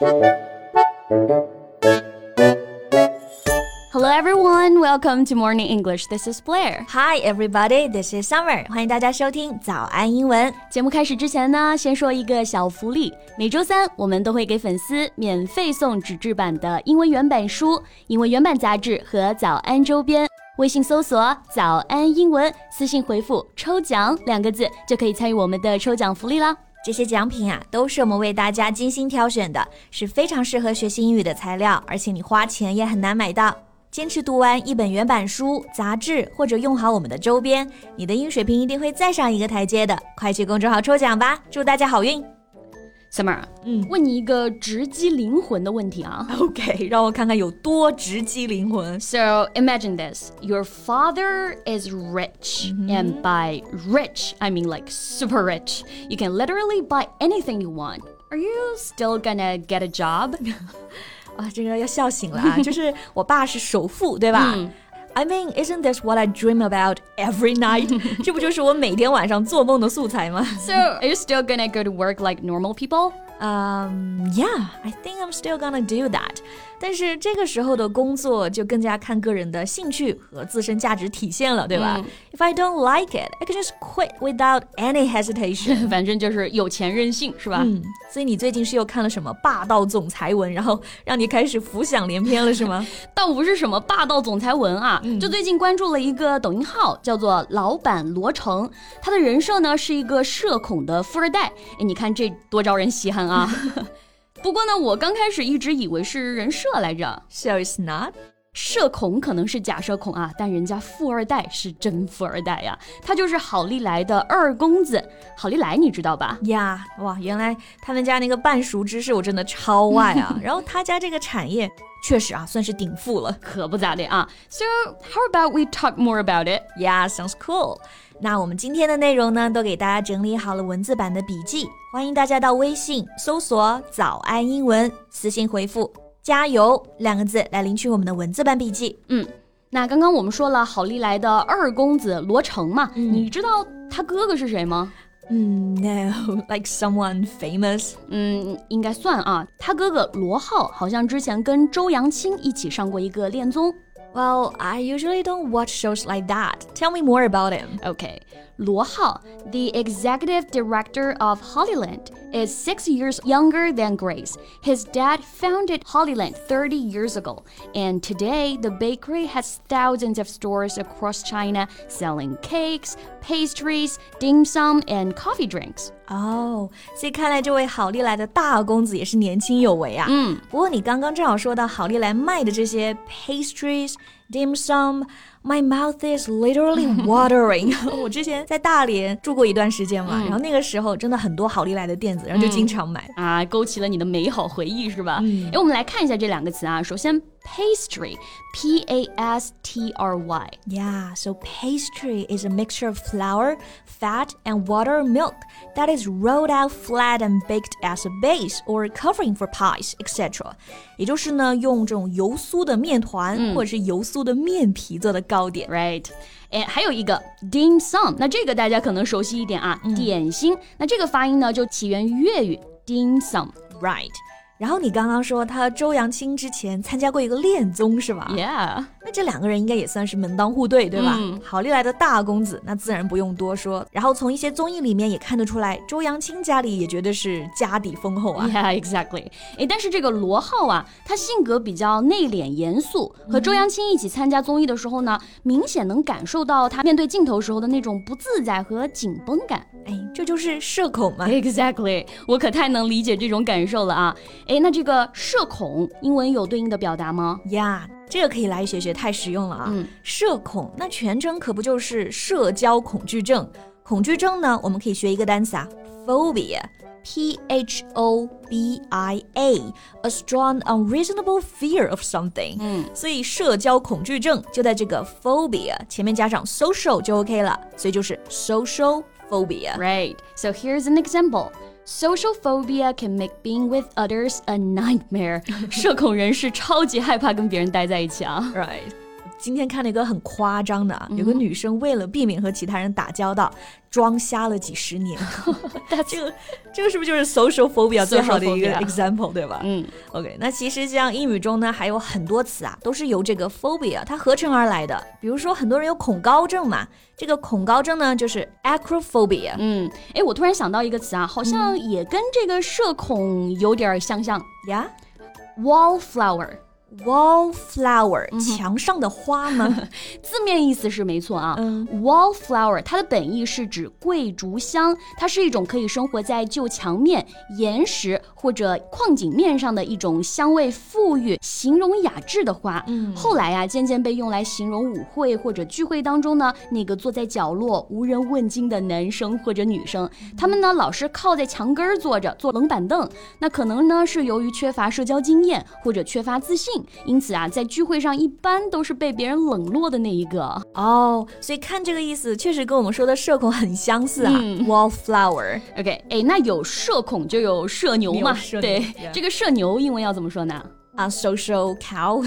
Hello everyone, welcome to Morning English. This is Blair. Hi everybody, this is Summer. 欢迎大家收听早安英文。节目开始之前呢，先说一个小福利。每周三我们都会给粉丝免费送纸质版的英文原版书、英文原版杂志和早安周边。微信搜索“早安英文”，私信回复“抽奖”两个字，就可以参与我们的抽奖福利啦。这些奖品啊，都是我们为大家精心挑选的，是非常适合学习英语的材料，而且你花钱也很难买到。坚持读完一本原版书、杂志，或者用好我们的周边，你的英语水平一定会再上一个台阶的。快去公众号抽奖吧，祝大家好运 ！Summer，嗯，问你一个直击灵魂的问题啊。OK，让我看看有多直击灵魂。So imagine this: your father is rich, mm -hmm. and by rich I mean like super rich. You can literally buy anything you want. Are you still gonna get a job? 啊，这个要笑醒了啊！就是我爸是首富，对吧？嗯 I mean, isn't this what I dream about every night? 这不就是我每天晚上做梦的素材吗？So, are you still gonna go to work like normal people? Um, yeah, I think I'm still gonna do that. 但是这个时候的工作就更加看个人的兴趣和自身价值体现了，对吧、嗯、？If I don't like it, I can just quit without any hesitation. 反正就是有钱任性，是吧？嗯。所以你最近是又看了什么霸道总裁文，然后让你开始浮想联翩了，是吗？倒不是什么霸道总裁文啊，嗯、就最近关注了一个抖音号，叫做老板罗成，他的人设呢是一个社恐的富二代。哎，你看这多招人稀罕啊！不过呢，我刚开始一直以为是人设来着。So it's not？社恐可能是假社恐啊，但人家富二代是真富二代呀，他就是好利来的二公子。好利来你知道吧？呀，哇，原来他们家那个半熟芝士我真的超爱啊。然后他家这个产业确实啊，算是顶富了，可不咋的啊。So how about we talk more about it? Yeah, sounds cool. 那我们今天的内容呢，都给大家整理好了文字版的笔记，欢迎大家到微信搜索“早安英文”，私信回复“加油”两个字来领取我们的文字版笔记。嗯，那刚刚我们说了好利来的二公子罗成嘛，嗯、你知道他哥哥是谁吗？嗯，No，like someone famous。嗯，应该算啊，他哥哥罗浩好像之前跟周扬青一起上过一个恋综。Well, I usually don't watch shows like that. Tell me more about him. Okay. Luo Hao, the executive director of Hollyland, is six years younger than Grace. His dad founded Hollyland 30 years ago, and today the bakery has thousands of stores across China selling cakes, pastries, dim sum, and coffee drinks. 哦，所以看来这位好利来的大公子也是年轻有为啊。嗯，不过你刚刚正好说到好利来卖的这些 pastries。 Dim sum. My mouth is literally watering. 我之前在大连住过一段时间嘛，嗯、然后那个时候真的很多好利来的店子，然后就经常买、嗯、啊，勾起了你的美好回忆是吧？哎、嗯，我们来看一下这两个词啊。首先 pastry, P A S T R Y. Yeah, so pastry is a mixture of flour, fat, and water or milk that is rolled out flat and baked as a base or covering for pies, etc. 也就是呢，用这种油酥的面团、嗯、或者是油酥的面皮做的 糕点，right？哎，还有一个 dim sum，那这个大家可能熟悉一点啊，嗯、点心。那这个发音呢，就起源于粤语 dim sum，right？然后你刚刚说他周扬青之前参加过一个恋综是吧？Yeah，那这两个人应该也算是门当户对，对吧？嗯、好利来的大公子，那自然不用多说。然后从一些综艺里面也看得出来，周扬青家里也绝对是家底丰厚啊。Yeah，exactly。哎，但是这个罗浩啊，他性格比较内敛严肃，和周扬青一起参加综艺的时候呢，明显能感受到他面对镜头时候的那种不自在和紧绷感。哎，这就是社恐嘛。Exactly，我可太能理解这种感受了啊。哎，那这个社恐英文有对应的表达吗？Yeah，这个可以来学学，太实用了啊！嗯，社恐那全称可不就是社交恐惧症？恐惧症呢，我们可以学一个单词啊，phobia，p h o b i a，a strong unreasonable fear of something。嗯，所以社交恐惧症就在这个 phobia 前面加上 social 就 OK 了，所以就是 social phobia。Right. So here's an example. Social phobia can make being with others a nightmare. 社恐人士超级害怕跟别人待在一起啊。Right. 今天看了一个很夸张的啊，有个女生为了避免和其他人打交道，装瞎了几十年。这个这个是不是就是 social phobia 最好的一个 example，对吧？嗯，OK，那其实像英语中呢，还有很多词啊，都是由这个 phobia 它合成而来的。比如说，很多人有恐高症嘛，这个恐高症呢就是 acrophobia。嗯，哎，我突然想到一个词啊，好像也跟这个社恐有点相像呀，wallflower。Wallflower，墙上的花吗？字面意思是没错啊。嗯，Wallflower 它的本意是指桂竹香，它是一种可以生活在旧墙面、岩石或者矿井面上的一种香味馥郁、形容雅致的花。嗯，后来呀，渐渐被用来形容舞会或者聚会当中呢，那个坐在角落无人问津的男生或者女生，他们呢老是靠在墙根儿坐着，坐冷板凳。那可能呢是由于缺乏社交经验或者缺乏自信。因此啊，在聚会上一般都是被别人冷落的那一个哦。所以看这个意思，确实跟我们说的社恐很相似啊。Wallflower。OK，哎，那有社恐就有社牛嘛？对，这个社牛英文要怎么说呢？啊，social cow，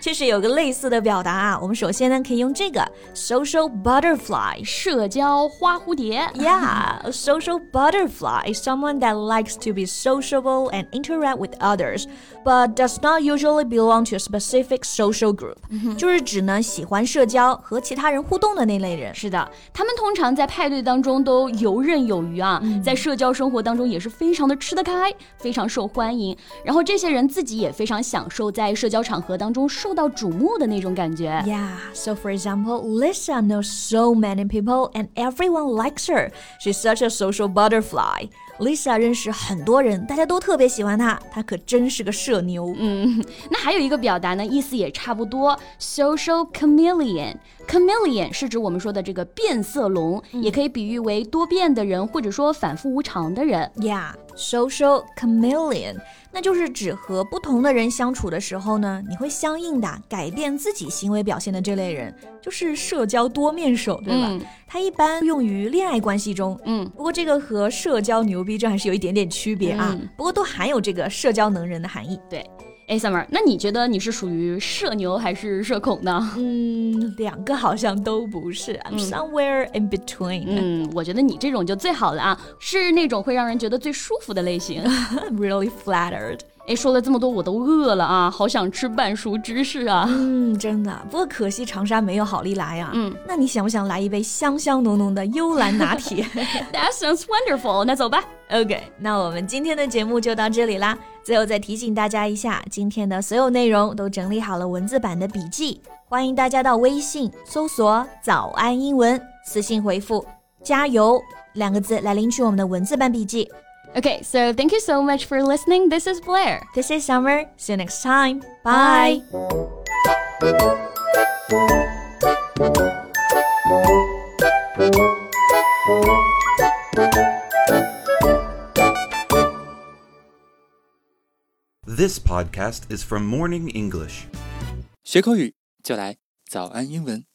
确实有个类似的表达啊。我们首先呢可以用这个 social butterfly，社交花蝴蝶。Yeah，a social butterfly is someone that likes to be sociable and interact with others, but does not usually belong to a specific social group。就是指呢喜欢社交和其他人互动的那类人。是的，他们通常在派对当中都游刃有余啊，在社交生活当中也是非常的吃得开，非常受欢迎。然后这些人自己也。非常享受在社交场合当中受到瞩目的那种感觉。Yeah, so for example, Lisa knows so many people and everyone likes her. She's such a social butterfly. Lisa 认识很多人，大家都特别喜欢她，她可真是个社牛。嗯，那还有一个表达呢，意思也差不多，social chameleon。chameleon 是指我们说的这个变色龙，也可以比喻为多变的人，或者说反复无常的人。Yeah, social chameleon。 那就是指和不同的人相处的时候呢，你会相应的改变自己行为表现的这类人，就是社交多面手，对吧？它一般用于恋爱关系中，嗯，不过这个和社交牛逼症还是有一点点区别啊。不过都含有这个社交能人的含义，对。哎，summer，那你觉得你是属于社牛还是社恐呢？嗯，两个好像都不是，I'm somewhere in between。嗯，我觉得你这种就最好了啊，是那种会让人觉得最舒服的类型。Really flattered。哎，说了这么多，我都饿了啊，好想吃半熟芝士啊。嗯，真的，不过可惜长沙没有好利来啊。嗯，那你想不想来一杯香香浓浓的幽兰拿铁？That sounds wonderful。那走吧。OK，那我们今天的节目就到这里啦。最后再提醒大家一下，今天的所有内容都整理好了文字版的笔记，欢迎大家到微信搜索“早安英文”，私信回复“加油”两个字来领取我们的文字版笔记。Okay, so thank you so much for listening. This is Blair. This is Summer. See you next time. Bye. This podcast is from Morning English. 学口语就来早安英文。